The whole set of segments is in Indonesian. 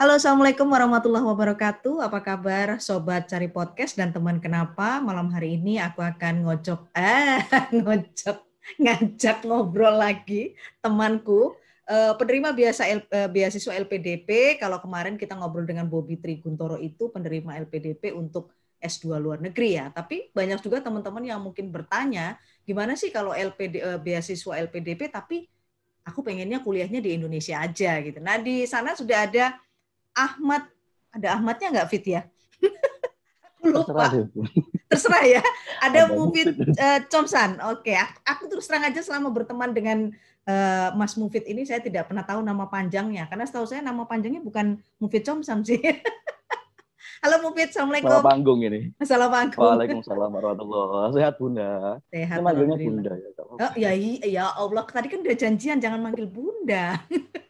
Halo, Assalamualaikum warahmatullahi wabarakatuh. Apa kabar Sobat Cari Podcast dan teman kenapa? Malam hari ini aku akan ngocok, eh, ngocok, ngajak ngobrol lagi temanku, eh, penerima biasa eh, beasiswa LPDP. Kalau kemarin kita ngobrol dengan Bobby Triguntoro itu penerima LPDP untuk S2 luar negeri ya. Tapi banyak juga teman-teman yang mungkin bertanya, gimana sih kalau LPD, eh, beasiswa LPDP tapi aku pengennya kuliahnya di Indonesia aja gitu. Nah, di sana sudah ada Ahmad ada Ahmadnya nggak Fit ya? lupa. Terserah, Terserah ya. Ada, Mufid uh, Comsan. Oke, aku, aku terus terang aja selama berteman dengan uh, Mas Mufid ini saya tidak pernah tahu nama panjangnya karena setahu saya nama panjangnya bukan Mufid Comsan sih. Halo Mufid, Assalamualaikum. Salah panggung ini. Salah panggung. Waalaikumsalam warahmatullahi Sehat Bunda. Sehat. Ini manggilnya Bunda ya. Oh, ya, ya Allah, tadi kan udah janjian jangan manggil Bunda.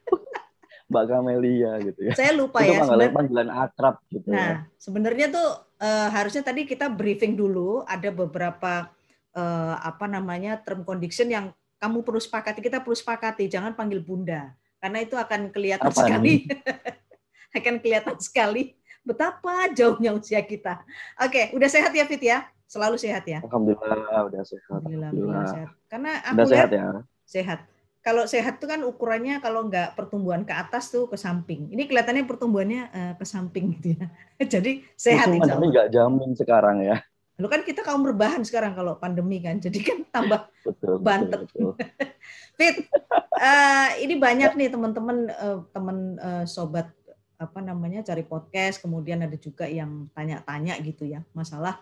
Mbak Kamelia gitu ya. Saya lupa itu ya. Panggilan, panggilan akrab gitu. Ya. Nah, ya. sebenarnya tuh uh, harusnya tadi kita briefing dulu ada beberapa uh, apa namanya term condition yang kamu perlu sepakati, kita perlu sepakati, jangan panggil bunda karena itu akan kelihatan apa sekali. akan kelihatan sekali betapa jauhnya usia kita. Oke, udah sehat ya Fit ya? Selalu sehat ya? Alhamdulillah udah sehat. Alhamdulillah, Alhamdulillah sehat. Karena aku udah sehat ya. Sehat kalau sehat tuh kan ukurannya kalau nggak pertumbuhan ke atas tuh ke samping. Ini kelihatannya pertumbuhannya uh, ke samping gitu ya. Jadi sehat Itu Tapi nggak jamin sekarang ya. Lalu kan kita kaum berbahan sekarang kalau pandemi kan, jadi kan tambah betul, bantet. Betul, betul. Fit, uh, ini banyak nih teman-teman uh, teman uh, sobat apa namanya cari podcast, kemudian ada juga yang tanya-tanya gitu ya masalah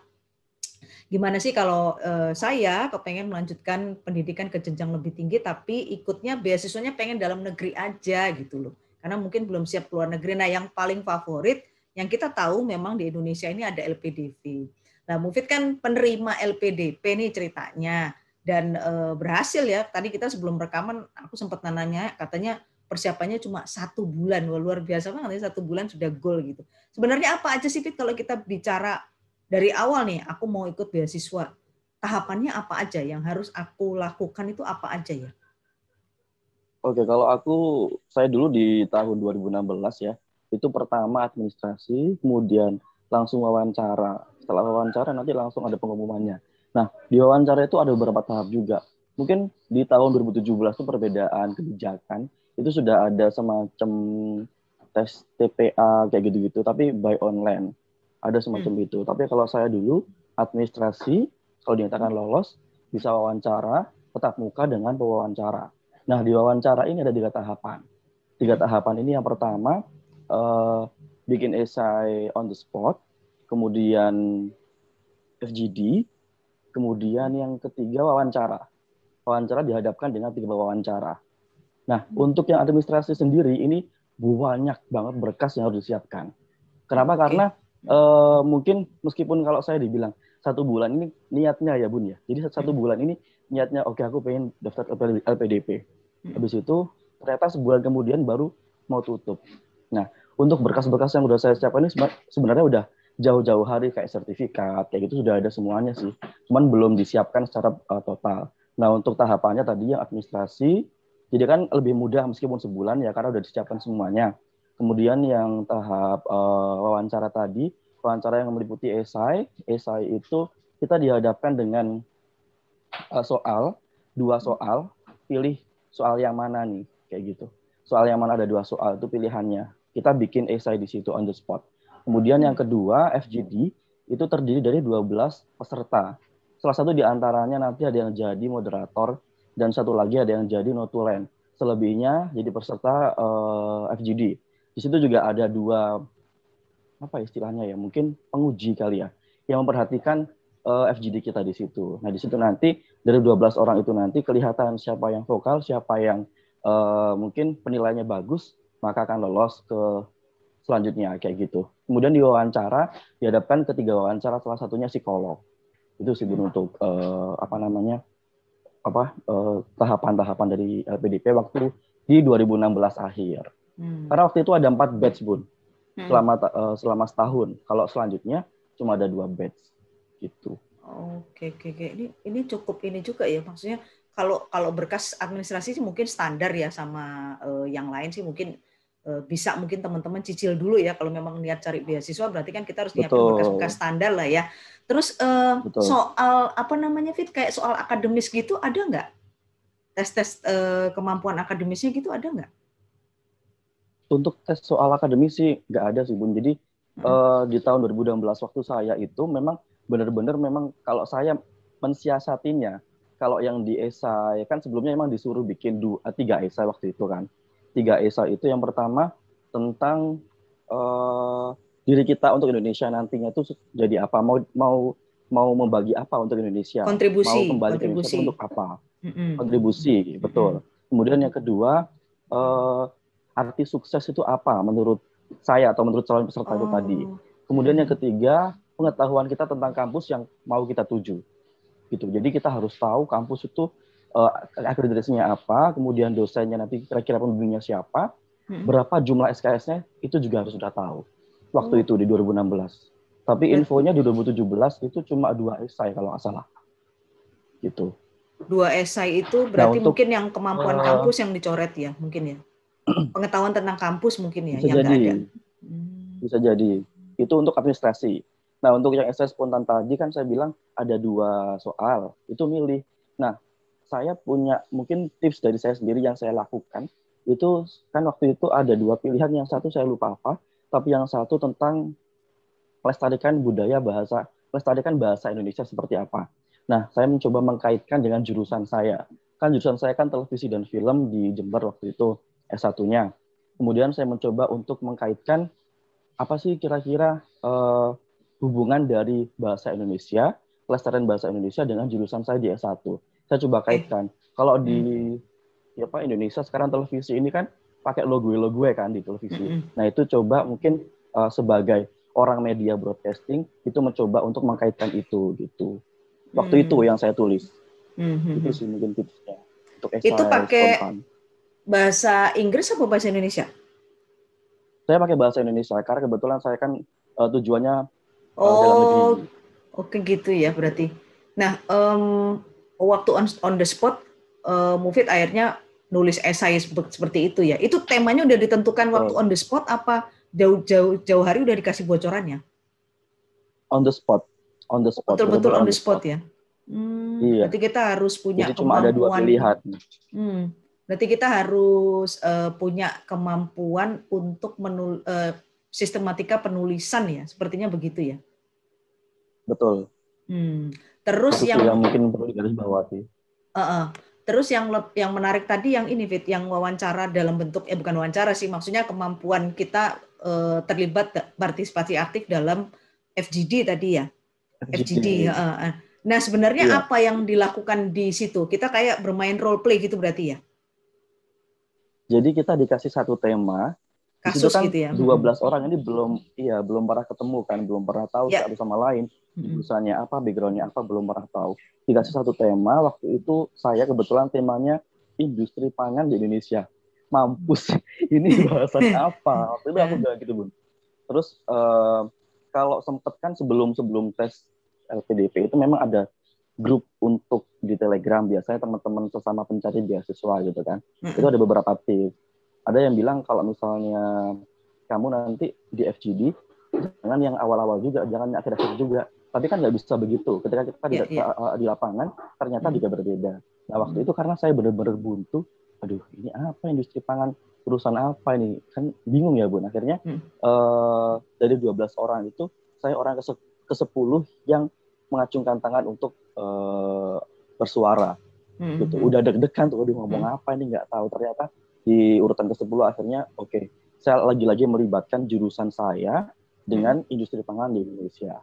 gimana sih kalau uh, saya kepengen melanjutkan pendidikan ke jenjang lebih tinggi tapi ikutnya beasiswanya pengen dalam negeri aja gitu loh. Karena mungkin belum siap keluar negeri. Nah yang paling favorit yang kita tahu memang di Indonesia ini ada LPDP nah Mufid kan penerima LPDP nih ceritanya. Dan uh, berhasil ya. Tadi kita sebelum rekaman aku sempat nanya katanya persiapannya cuma satu bulan. Luar biasa banget satu bulan sudah goal gitu. Sebenarnya apa aja sih Fit kalau kita bicara dari awal nih aku mau ikut beasiswa, tahapannya apa aja yang harus aku lakukan itu apa aja ya? Oke, kalau aku saya dulu di tahun 2016 ya, itu pertama administrasi, kemudian langsung wawancara. Setelah wawancara nanti langsung ada pengumumannya. Nah, di wawancara itu ada beberapa tahap juga. Mungkin di tahun 2017 itu perbedaan kebijakan, itu sudah ada semacam tes TPA kayak gitu-gitu, tapi by online ada semacam hmm. itu. Tapi kalau saya dulu administrasi, kalau dinyatakan lolos, bisa wawancara tetap muka dengan pewawancara. Nah di wawancara ini ada tiga tahapan. Tiga tahapan ini yang pertama uh, bikin esai on the spot, kemudian FGD, kemudian yang ketiga wawancara. Wawancara dihadapkan dengan tiga wawancara. Nah, hmm. untuk yang administrasi sendiri ini banyak banget berkas yang harus disiapkan. Kenapa? Okay. Karena uh, mungkin meskipun kalau saya dibilang satu bulan ini niatnya ya bun ya. Jadi satu hmm. bulan ini niatnya oke okay, aku pengen daftar LPDP hmm. habis itu ternyata sebulan kemudian baru mau tutup. Nah untuk berkas-berkas yang udah saya siapkan ini sebenarnya udah jauh-jauh hari kayak sertifikat kayak gitu sudah ada semuanya sih. Cuman belum disiapkan secara uh, total. Nah untuk tahapannya tadi yang administrasi jadi kan lebih mudah meskipun sebulan ya karena udah disiapkan semuanya Kemudian yang tahap uh, wawancara tadi, wawancara yang meliputi esai. Esai itu kita dihadapkan dengan uh, soal, dua soal, pilih soal yang mana nih, kayak gitu. Soal yang mana ada dua soal itu pilihannya. Kita bikin esai di situ on the spot. Kemudian yang kedua, FGD, itu terdiri dari 12 peserta. Salah satu di antaranya nanti ada yang jadi moderator dan satu lagi ada yang jadi notulen. Selebihnya jadi peserta uh, eh, FGD di situ juga ada dua apa istilahnya ya mungkin penguji kali ya yang memperhatikan uh, eh, FGD kita di situ. Nah di situ nanti dari 12 orang itu nanti kelihatan siapa yang vokal, siapa yang uh, mungkin penilaiannya bagus, maka akan lolos ke selanjutnya kayak gitu. Kemudian di wawancara dihadapkan ketiga wawancara salah satunya psikolog. Itu sih Bun untuk uh, apa namanya apa tahapan-tahapan uh, dari LPDP waktu di 2016 akhir. Hmm. Karena waktu itu ada empat batch bun hmm. selama uh, selama setahun. Kalau selanjutnya cuma ada dua batch gitu. Oke oke oke. Ini ini cukup ini juga ya maksudnya kalau kalau berkas administrasi sih mungkin standar ya sama uh, yang lain sih mungkin Eh, bisa mungkin teman-teman cicil dulu ya kalau memang niat cari beasiswa berarti kan kita harus nyiapin bekas-bekas standar lah ya. Terus uh, soal apa namanya Fit kayak soal akademis gitu ada nggak? Tes-tes uh, kemampuan akademisnya gitu ada nggak? Untuk tes soal akademis sih nggak ada sih Bun. Jadi hmm. uh, di tahun 2016 waktu saya itu memang benar-benar memang kalau saya mensiasatinya kalau yang di esai kan sebelumnya memang disuruh bikin dua tiga esai waktu itu kan tiga ESA itu yang pertama tentang uh, diri kita untuk Indonesia nantinya itu jadi apa mau mau mau membagi apa untuk Indonesia kontribusi mau kembali kontribusi. ke untuk apa mm-hmm. kontribusi betul mm-hmm. kemudian yang kedua uh, arti sukses itu apa menurut saya atau menurut calon peserta oh. itu tadi kemudian yang ketiga pengetahuan kita tentang kampus yang mau kita tuju gitu jadi kita harus tahu kampus itu uh, akreditasinya apa, kemudian dosennya nanti kira-kira pembimbingnya siapa, hmm. berapa jumlah SKS-nya itu juga harus sudah tahu. Waktu hmm. itu di 2016. Tapi infonya di 2017 itu cuma dua esai kalau nggak salah. Gitu. Dua esai itu berarti nah, untuk, mungkin yang kemampuan uh, kampus yang dicoret ya, mungkin ya. Pengetahuan tentang kampus mungkin ya bisa yang jadi, ada. Hmm. Bisa jadi. Itu untuk administrasi. Nah, untuk yang esai spontan tadi kan saya bilang ada dua soal. Itu milih. Nah, saya punya mungkin tips dari saya sendiri yang saya lakukan itu kan waktu itu ada dua pilihan yang satu saya lupa apa tapi yang satu tentang melestarikan budaya bahasa melestarikan bahasa Indonesia seperti apa nah saya mencoba mengkaitkan dengan jurusan saya kan jurusan saya kan televisi dan film di Jember waktu itu S1-nya kemudian saya mencoba untuk mengkaitkan apa sih kira-kira uh, hubungan dari bahasa Indonesia pelestarian bahasa Indonesia dengan jurusan saya di S1 saya coba kaitkan. Kalau di hmm. ya apa Indonesia sekarang televisi ini kan pakai logo-logo kan di televisi. Hmm. Nah, itu coba mungkin uh, sebagai orang media broadcasting itu mencoba untuk mengkaitkan itu gitu. Waktu hmm. itu yang saya tulis. Hmm. Itu sih mungkin tipsnya. Untuk itu pakai spontan. Bahasa Inggris atau bahasa Indonesia? Saya pakai bahasa Indonesia karena kebetulan saya kan uh, tujuannya uh, oh, dalam negeri. Oke gitu ya berarti. Nah, um, waktu on, on the spot uh, Mufid akhirnya nulis esai seperti itu ya. Itu temanya udah ditentukan waktu on the spot apa jauh-jauh jauh hari udah dikasih bocorannya? On the spot. On the spot. Betul-betul on, the spot, spot ya. Hmm, iya. Berarti kita harus punya Jadi kemampuan. Cuma ada dua pilihan. Hmm, berarti kita harus uh, punya kemampuan untuk menul uh, sistematika penulisan ya. Sepertinya begitu ya. Betul. Hmm. Terus Itu yang, yang mungkin perlu digarisbawahi. Uh -uh. Terus yang yang menarik tadi yang ini Fit, yang wawancara dalam bentuk eh bukan wawancara sih, maksudnya kemampuan kita uh, terlibat partisipasi aktif dalam FGD tadi ya. FGD. FGD. Uh, uh. Nah, sebenarnya iya. apa yang dilakukan di situ? Kita kayak bermain role play gitu berarti ya? Jadi kita dikasih satu tema, kasus kan gitu ya. 12 hmm. orang ini belum iya belum pernah ketemu kan, belum pernah tahu ya. satu sama lain. Jurusannya apa, backgroundnya apa belum pernah tahu. Dikasih satu tema, waktu itu saya kebetulan temanya industri pangan di Indonesia. Mampus, ini bahasan apa? Waktu itu aku bilang gitu bun. Terus uh, kalau sempet kan sebelum sebelum tes LPDP itu memang ada grup untuk di Telegram biasanya teman-teman sesama pencari beasiswa gitu kan. Itu ada beberapa tips ada yang bilang kalau misalnya kamu nanti di FGD jangan yang awal-awal juga, jangan akhir-akhir juga. Tapi kan nggak bisa begitu. Ketika kita yeah, di, yeah. Iya. di lapangan, ternyata hmm. juga berbeda. Nah waktu hmm. itu karena saya benar-benar buntu, aduh ini apa industri pangan, urusan apa ini? Kan bingung ya bun. Akhirnya hmm. uh, dari 12 orang itu, saya orang ke, ke 10 yang mengacungkan tangan untuk uh, bersuara. Hmm. Gitu. Hmm. Udah deg-degan tuh, aduh ngomong hmm. apa ini nggak tahu. Ternyata di urutan ke-10 akhirnya oke okay, saya lagi-lagi melibatkan jurusan saya dengan hmm. industri pangan di Indonesia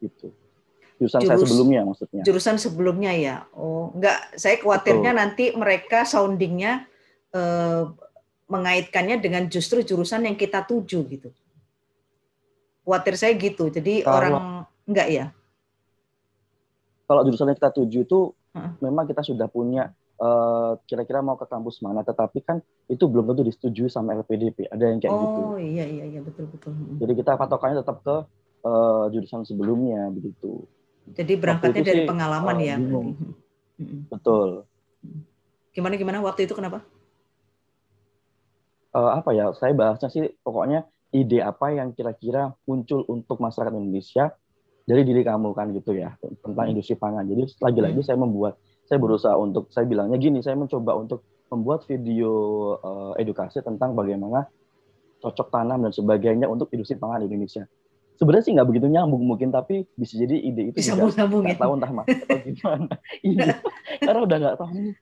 gitu jurusan Jurus, saya sebelumnya maksudnya jurusan sebelumnya ya oh enggak saya khawatirnya Betul. nanti mereka soundingnya eh, mengaitkannya dengan justru jurusan yang kita tuju gitu khawatir saya gitu jadi kalau, orang enggak ya kalau jurusan yang kita tuju itu hmm. memang kita sudah punya Eh, kira-kira mau ke kampus mana tetapi kan itu belum tentu disetujui sama LPDP ada yang kayak oh, gitu. Oh iya iya iya betul betul. Jadi kita patokannya tetap ke uh, jurusan sebelumnya begitu. Jadi berangkatnya dari sih, pengalaman uh, ya betul. Gimana gimana? Waktu itu kenapa? Uh, apa ya? Saya bahasnya sih pokoknya ide apa yang kira-kira muncul untuk masyarakat Indonesia dari diri kamu kan gitu ya tentang hmm. industri pangan. Jadi lagi-lagi hmm. saya membuat, saya berusaha untuk saya bilangnya gini, saya mencoba untuk membuat video uh, edukasi tentang bagaimana cocok tanam dan sebagainya untuk industri pangan di Indonesia. Sebenarnya sih nggak begitu nyambung mungkin tapi bisa jadi ide itu bisa nyambung ya tahu entah mas atau gimana. Iya. Karena udah nggak tahu ini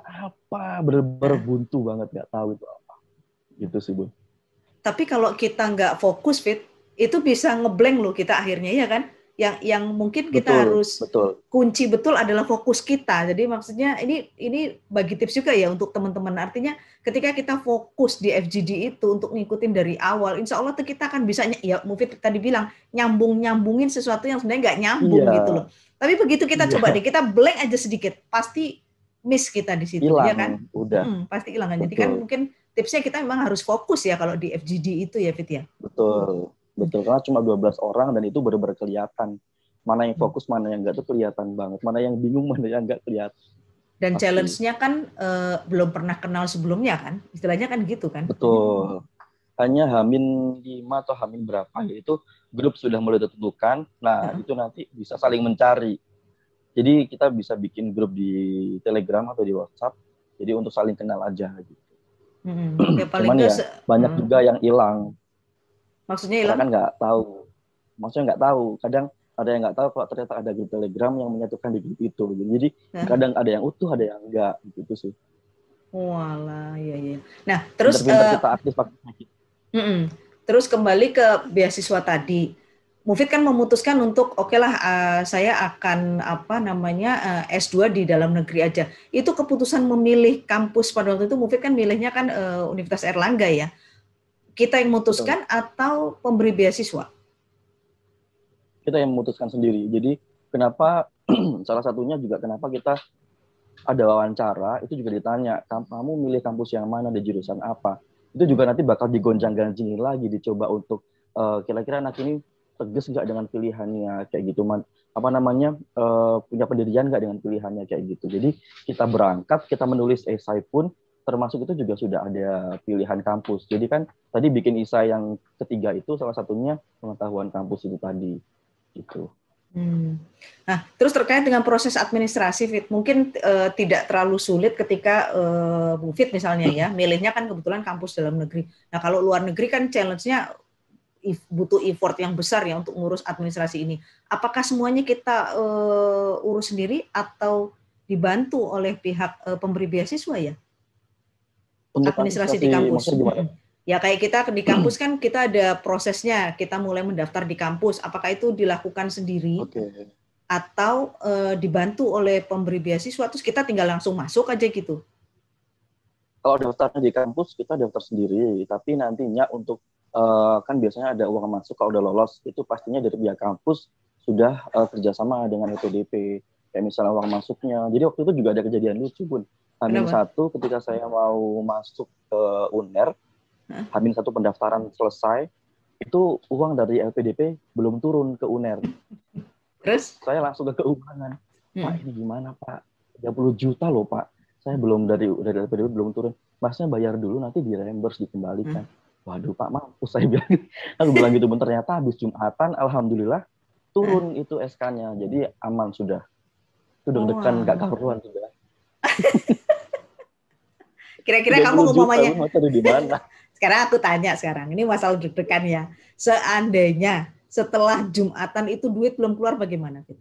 apa bener-bener buntu banget nggak tahu itu apa. Gitu sih bu. Tapi kalau kita nggak fokus fit itu bisa ngeblank loh kita akhirnya ya kan yang yang mungkin kita betul, harus betul. kunci betul adalah fokus kita. Jadi maksudnya ini ini bagi tips juga ya untuk teman-teman. Artinya ketika kita fokus di FGD itu untuk ngikutin dari awal, insya Allah tuh kita akan bisa ya Mufid tadi bilang nyambung nyambungin sesuatu yang sebenarnya nggak nyambung yeah. gitu loh. Tapi begitu kita yeah. coba deh kita blank aja sedikit, pasti miss kita di situ ilang, ya kan? Udah. Hmm, pasti hilang kan. Jadi kan mungkin tipsnya kita memang harus fokus ya kalau di FGD itu ya Fit ya. Betul. Betul, karena cuma 12 orang dan itu benar-benar kelihatan. Mana yang fokus, mana yang enggak tuh kelihatan banget. Mana yang bingung, mana yang enggak kelihatan. Dan challenge-nya kan uh, belum pernah kenal sebelumnya kan? Istilahnya kan gitu kan? Betul. Hanya Hamin 5 atau Hamin berapa ya itu grup sudah mulai ditentukan. Nah, uh itu nanti bisa saling mencari. Jadi kita bisa bikin grup di Telegram atau di WhatsApp. Jadi untuk saling kenal aja gitu. Hmm, ya paling Cuman ya banyak hmm. juga yang hilang Maksudnya hilang? kan nggak tahu. Maksudnya nggak tahu. Kadang ada yang nggak tahu kalau ternyata ada grup Telegram yang menyatukan di grup itu. Jadi nah. kadang ada yang utuh, ada yang enggak gitu sih. Walah, iya iya. Nah, terus uh, kita aktif pakai mm -mm. Terus kembali ke beasiswa tadi. Mufid kan memutuskan untuk oke okay lah uh, saya akan apa namanya uh, eh, S2 di dalam negeri aja. Itu keputusan memilih kampus pada waktu itu Mufid kan milihnya kan uh, Universitas Erlangga ya. Kita yang memutuskan Betul. atau pemberi beasiswa? Kita yang memutuskan sendiri. Jadi kenapa salah satunya juga kenapa kita ada wawancara itu juga ditanya kamu milih kampus yang mana di jurusan apa itu juga nanti bakal digonjang-ganjingin lagi dicoba untuk uh, kira-kira anak ini tegas nggak dengan pilihannya kayak gitu man apa namanya uh, punya pendirian nggak dengan pilihannya kayak gitu jadi kita berangkat kita menulis esai pun termasuk itu juga sudah ada pilihan kampus. Jadi kan tadi bikin ISA yang ketiga itu salah satunya pengetahuan kampus itu tadi. Gitu. Hmm. Nah, terus terkait dengan proses administrasi, Fit, mungkin uh, tidak terlalu sulit ketika uh, Bu Fit misalnya ya, milihnya kan kebetulan kampus dalam negeri. Nah, kalau luar negeri kan challenge-nya butuh effort yang besar ya untuk ngurus administrasi ini. Apakah semuanya kita uh, urus sendiri atau dibantu oleh pihak uh, pemberi beasiswa ya? Untuk administrasi, di kampus. Ya kayak kita di kampus kan kita ada prosesnya, kita mulai mendaftar di kampus. Apakah itu dilakukan sendiri okay. atau e, dibantu oleh pemberi beasiswa terus kita tinggal langsung masuk aja gitu? Kalau daftarnya di kampus kita daftar sendiri, tapi nantinya untuk e, kan biasanya ada uang masuk kalau udah lolos itu pastinya dari pihak kampus sudah e, kerjasama dengan EPDP kayak misalnya uang masuknya. Jadi waktu itu juga ada kejadian lucu pun Hamin satu ketika saya mau masuk ke UNER? Hamin satu pendaftaran selesai, itu uang dari LPDP belum turun ke UNER. Terus? Saya langsung ke keuangan. Hmm. Pak ini gimana Pak? 30 juta loh Pak. Saya belum dari dari LPDP belum turun. Masnya bayar dulu nanti di reimburse dikembalikan. Hmm. Waduh Pak mampus saya bilang. Aku bilang gitu pun ternyata habis Jumatan alhamdulillah turun hmm. itu SK-nya. Jadi aman sudah. Itu deg-degan oh, gak karuan sudah. Kira-kira kamu ngomongnya di mana? sekarang aku tanya sekarang, ini masalah deg-degan ya. Seandainya setelah Jumatan itu duit belum keluar bagaimana, Fit?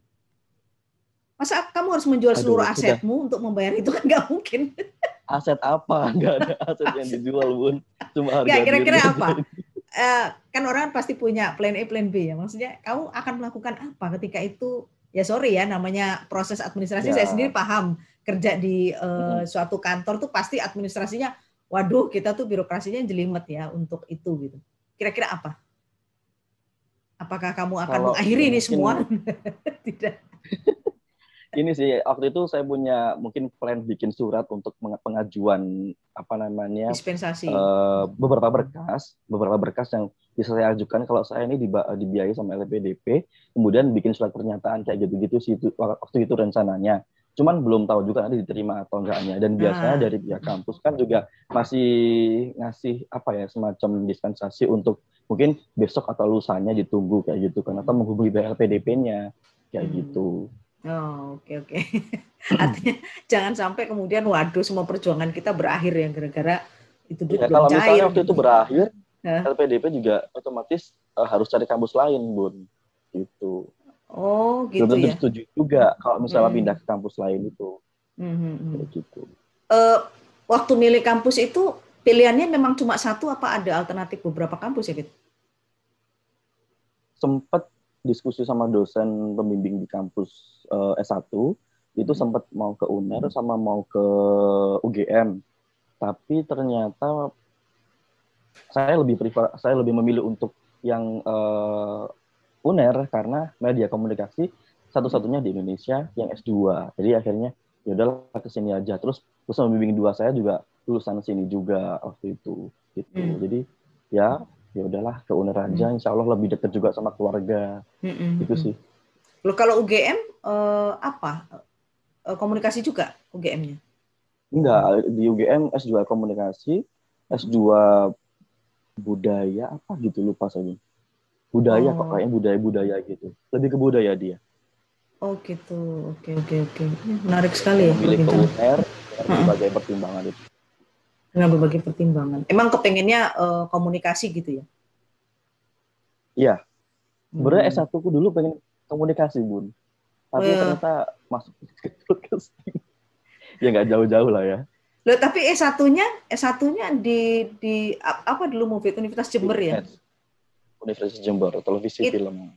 Masa kamu harus menjual Aduh, seluruh asetmu sudah. untuk membayar itu kan nggak mungkin. Aset apa? Nggak ada aset yang dijual, Bun. Cuma harga ya, kira-kira apa? Uh, kan orang pasti punya plan A, plan B ya. Maksudnya kamu akan melakukan apa ketika itu? Ya sorry ya, namanya proses administrasi ya. saya sendiri paham kerja di uh, suatu kantor tuh pasti administrasinya, waduh kita tuh birokrasinya jelimet ya untuk itu gitu. Kira-kira apa? Apakah kamu akan Kalau mengakhiri ini semua? Tidak. ini sih waktu itu saya punya mungkin plan bikin surat untuk pengajuan apa namanya dispensasi uh, beberapa berkas beberapa berkas yang bisa saya ajukan kalau saya ini dibiayai sama LPDP kemudian bikin surat pernyataan kayak gitu-gitu sih waktu itu rencananya Cuman belum tahu juga nanti diterima atau enggaknya. Dan biasanya nah. dari pihak kampus kan juga masih ngasih apa ya semacam dispensasi untuk mungkin besok atau lusanya ditunggu kayak gitu kan atau menghubungi BLPDP-nya kayak hmm. gitu. Oh, oke okay, oke. Okay. Artinya jangan sampai kemudian waduh semua perjuangan kita berakhir ya gara-gara itu ya, kalau cair. misalnya waktu itu berakhir, huh? LPDP juga otomatis uh, harus cari kampus lain, Bun. Gitu. Oh, gitu Belum ya. setuju juga kalau misalnya hmm. pindah ke kampus lain itu. Hmm. hmm, hmm. gitu. Uh, waktu milih kampus itu pilihannya memang cuma satu apa ada alternatif beberapa kampus ya, Fit? Sempat diskusi sama dosen pembimbing di kampus uh, S1 itu hmm. sempat mau ke UNER sama mau ke UGM. Tapi ternyata saya lebih prefer, saya lebih memilih untuk yang uh, UNER karena media komunikasi satu-satunya di Indonesia yang S2. Jadi akhirnya ya udahlah ke sini aja. Terus terus pembimbing dua saya juga lulusan sini juga waktu itu gitu. Hmm. Jadi ya ya udahlah ke UNER aja hmm. insya Allah lebih dekat juga sama keluarga hmm. hmm itu hmm. sih Loh, kalau UGM eh, apa eh, komunikasi juga UGM-nya enggak di UGM S2 komunikasi S2 budaya apa gitu lupa saya budaya oh. kok kayaknya budaya budaya gitu lebih ke budaya dia oh gitu oke oke oke menarik sekali ya milik ke UNER sebagai pertimbangan itu dengan berbagai pertimbangan. Emang kepengennya uh, komunikasi gitu ya? Iya. Sebenarnya hmm. S1 ku dulu pengen komunikasi, Bun. Tapi oh, ternyata masuk broadcasting. ya nggak jauh-jauh lah ya. Loh, tapi S1-nya S1-nya di di apa dulu Mufid Universitas Jember ya? Universitas Jember, televisi It, film.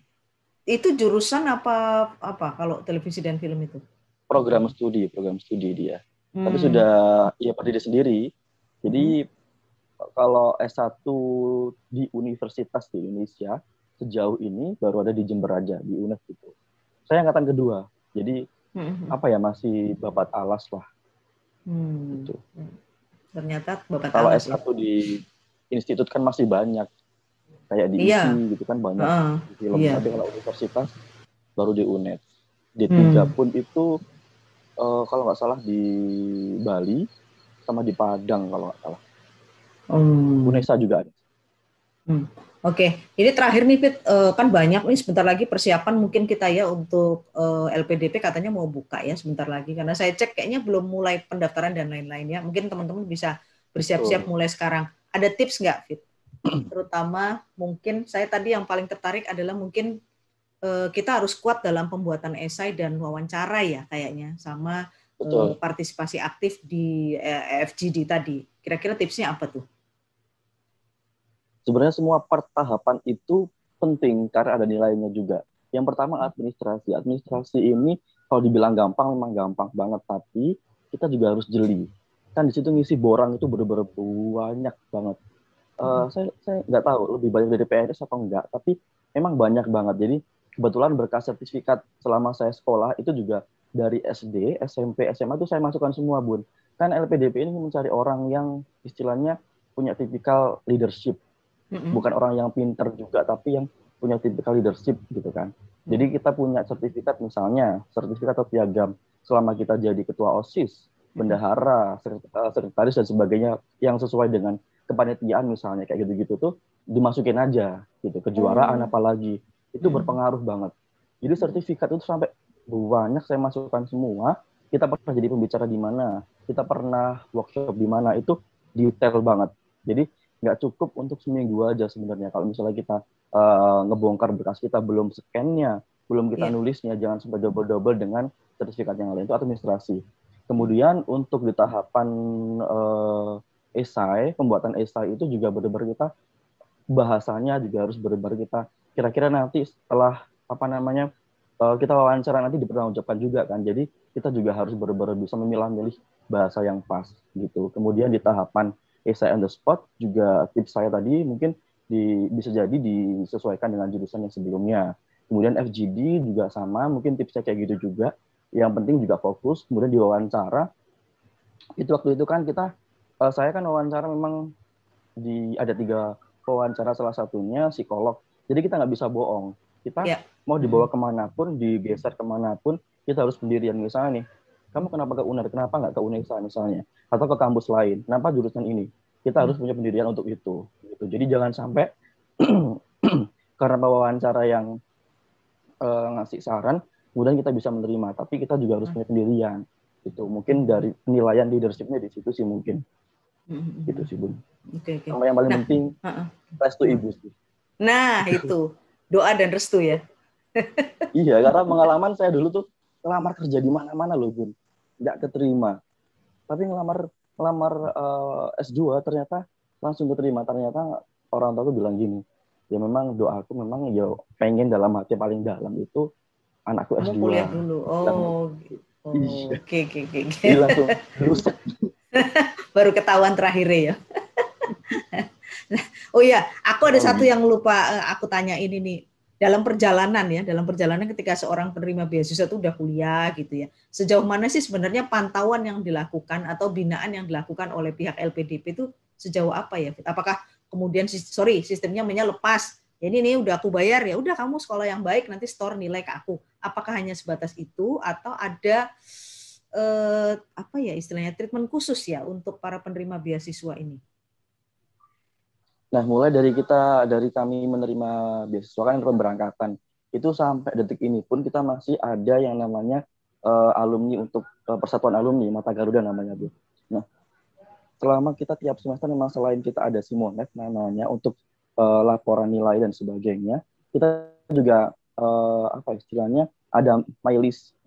Itu jurusan apa apa kalau televisi dan film itu? Program studi, program studi dia. Hmm. Tapi sudah ya berdiri sendiri jadi hmm. kalau S1 di universitas di Indonesia sejauh ini baru ada di Jember aja di UNES gitu. Saya angkatan kedua. Jadi hmm. apa ya masih babat alas lah. Hmm. Gitu. Ternyata babat kalau alas. Kalau S1 ya? di institut kan masih banyak. Kayak di iya. ISI gitu kan banyak uh, film. Iya. Tapi kalau universitas baru di UNED. D3 hmm. pun itu uh, kalau nggak salah di Bali sama di Padang kalau nggak salah. Hmm. Unesa juga ada. Hmm. Oke, okay. ini terakhir nih Fit, uh, kan banyak nih sebentar lagi persiapan mungkin kita ya untuk uh, eh, LPDP katanya mau buka ya sebentar lagi karena saya cek kayaknya belum mulai pendaftaran dan lain-lain ya. Mungkin teman-teman bisa bersiap-siap mulai sekarang. Ada tips nggak Fit? Terutama mungkin saya tadi yang paling tertarik adalah mungkin uh, kita harus kuat dalam pembuatan esai dan wawancara ya kayaknya sama Betul. Eh, partisipasi aktif di eh, FGD tadi. Kira-kira tipsnya apa tuh? Sebenarnya semua part tahapan itu penting karena ada nilainya juga. Yang pertama administrasi. Administrasi ini kalau dibilang gampang memang gampang banget, tapi kita juga harus jeli. Kan di situ ngisi borang itu benar-benar banyak banget. Uh, saya saya nggak tahu lebih banyak dari PNS atau enggak, tapi memang banyak banget. Jadi kebetulan berkas sertifikat selama saya sekolah itu juga dari SD, SMP, SMA itu saya masukkan semua, Bun. Kan LPDP ini mencari orang yang istilahnya punya tipikal leadership. Mm-hmm. Bukan orang yang pinter juga, tapi yang punya tipikal leadership gitu kan. Jadi kita punya sertifikat misalnya, sertifikat atau piagam selama kita jadi ketua OSIS, bendahara, eh, sekretaris dan sebagainya yang sesuai dengan kepanitiaan misalnya kayak gitu-gitu tuh dimasukin aja gitu kejuaraan hmm. apalagi itu hmm. berpengaruh banget. Jadi sertifikat itu sampai banyak saya masukkan semua. Kita pernah jadi pembicara di mana, kita pernah workshop di mana itu detail banget. Jadi nggak cukup untuk seminggu aja sebenarnya. Kalau misalnya kita uh, ngebongkar berkas kita belum scan-nya, belum kita yeah. nulisnya, jangan sampai double-double dengan sertifikat yang lain itu administrasi. Kemudian untuk di tahapan uh, esai, pembuatan esai itu juga benar-benar kita bahasanya juga harus benar-benar kita kira-kira nanti setelah apa namanya uh, kita wawancara nanti dipertanggungjawabkan juga kan. Jadi kita juga harus benar-benar bisa memilah-milih bahasa yang pas gitu. Kemudian di tahapan essay on the spot juga tips saya tadi mungkin di, bisa jadi disesuaikan dengan jurusan yang sebelumnya. Kemudian FGD juga sama, mungkin tipsnya kayak gitu juga. Yang penting juga fokus, kemudian di wawancara. Itu waktu itu kan kita, uh, saya kan wawancara memang di ada tiga wawancara salah satunya psikolog. Jadi kita nggak bisa bohong. Kita yeah mau dibawa hmm. ke mana pun, digeser ke mana pun, kita harus pendirian. Misalnya nih, kamu kenapa ke UNER kenapa nggak ke UNESA misalnya atau ke kampus lain kenapa jurusan ini kita harus punya pendirian untuk itu gitu. jadi jangan sampai karena wawancara yang uh, ngasih saran kemudian kita bisa menerima tapi kita juga harus punya pendirian itu mungkin dari penilaian leadershipnya di situ sih mungkin mm-hmm. gitu sih bun okay, okay. sama yang paling nah, penting uh-uh. restu ibu sih nah itu doa dan restu ya iya karena pengalaman saya dulu tuh ngelamar kerja di mana-mana loh bun nggak keterima tapi ngelamar ngelamar uh, eh, S2 ternyata langsung keterima ternyata orang tua tuh bilang gini ya memang doaku memang ya pengen dalam hati paling dalam itu anakku S2 kuliah dulu oh Oh, iya. Oke oke oke. langsung rusak. Baru ketahuan terakhir ya. oh iya, aku ada satu yang lupa eh, aku tanya ini nih. Dalam perjalanan ya, dalam perjalanan ketika seorang penerima beasiswa itu udah kuliah gitu ya. Sejauh mana sih sebenarnya pantauan yang dilakukan atau binaan yang dilakukan oleh pihak LPDP itu sejauh apa ya? Apakah kemudian sorry sistemnya lepas jadi ini udah aku bayar ya udah kamu sekolah yang baik nanti store nilai ke aku apakah hanya sebatas itu atau ada eh, apa ya istilahnya treatment khusus ya untuk para penerima beasiswa ini? Nah mulai dari kita dari kami menerima beasiswa kan pemberangkatan itu sampai detik ini pun kita masih ada yang namanya uh, alumni untuk uh, persatuan alumni mata Garuda namanya bu. Nah selama kita tiap semester memang selain kita ada Simonet namanya untuk uh, laporan nilai dan sebagainya, kita juga uh, apa istilahnya ada my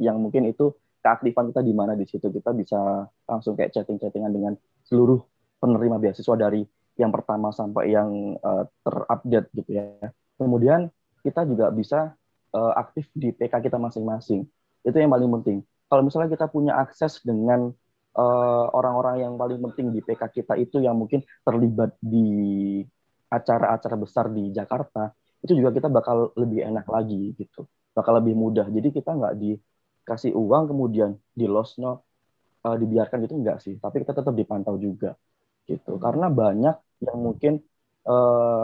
yang mungkin itu keaktifan kita di mana di situ kita bisa langsung kayak chatting-chattingan dengan seluruh penerima beasiswa dari yang pertama sampai yang uh, terupdate gitu ya. Kemudian kita juga bisa uh, aktif di PK kita masing-masing. Itu yang paling penting. Kalau misalnya kita punya akses dengan orang-orang uh, yang paling penting di PK kita itu yang mungkin terlibat di acara-acara besar di Jakarta itu juga kita bakal lebih enak lagi gitu bakal lebih mudah jadi kita nggak dikasih uang kemudian di loss no uh, dibiarkan gitu enggak sih. Tapi kita tetap dipantau juga gitu. Karena banyak yang mungkin eh,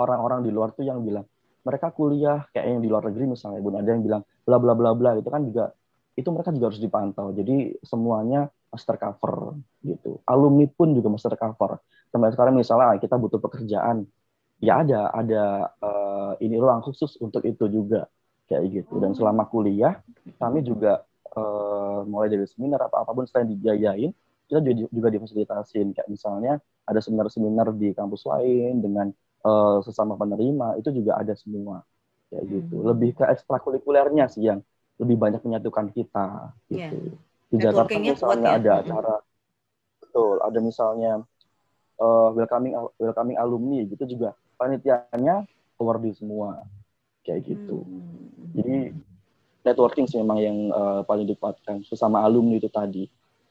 orang-orang di luar tuh yang bilang mereka kuliah kayak yang di luar negeri misalnya bun. Ada yang bilang bla bla bla bla. Itu kan juga itu mereka juga harus dipantau. Jadi semuanya master cover gitu. Alumni pun juga master cover. Sampai sekarang misalnya kita butuh pekerjaan. Ya ada ada uh, ini ruang khusus untuk itu juga kayak gitu dan selama kuliah kami juga uh, mulai dari seminar apa apa pun selain dibiayain kita juga, juga difasilitasin kayak misalnya ada seminar-seminar di kampus lain dengan uh, sesama penerima itu juga ada semua kayak gitu hmm. lebih ke ekstrakurikulernya sih yang lebih banyak menyatukan kita gitu yeah. di Jakarta misalnya ya. ada acara betul ada misalnya uh, welcoming welcoming alumni gitu juga panitianya awardee semua kayak gitu. Hmm. Jadi networking sih memang yang uh, paling dikuatkan sesama alumni itu tadi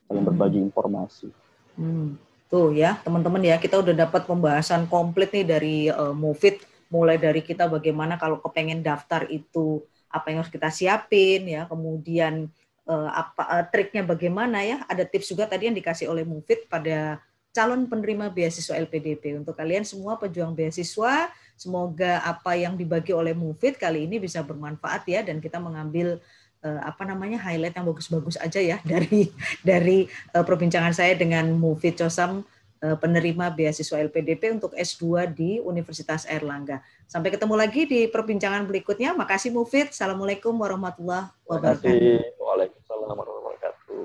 saling hmm. berbagi informasi. Hmm. Tuh ya teman-teman ya kita udah dapat pembahasan komplit nih dari uh, Mufid mulai dari kita bagaimana kalau kepengen daftar itu apa yang harus kita siapin ya kemudian uh, apa uh, triknya bagaimana ya ada tips juga tadi yang dikasih oleh Mufid pada calon penerima beasiswa LPDP. Untuk kalian semua pejuang beasiswa, semoga apa yang dibagi oleh Mufid kali ini bisa bermanfaat ya dan kita mengambil uh, apa namanya highlight yang bagus-bagus aja ya dari dari uh, perbincangan saya dengan Mufid Cosam uh, penerima beasiswa LPDP untuk S2 di Universitas Airlangga. Sampai ketemu lagi di perbincangan berikutnya. Makasih Mufid. Assalamualaikum warahmatullahi wabarakatuh. Waalaikumsalam warahmatullahi wabarakatuh.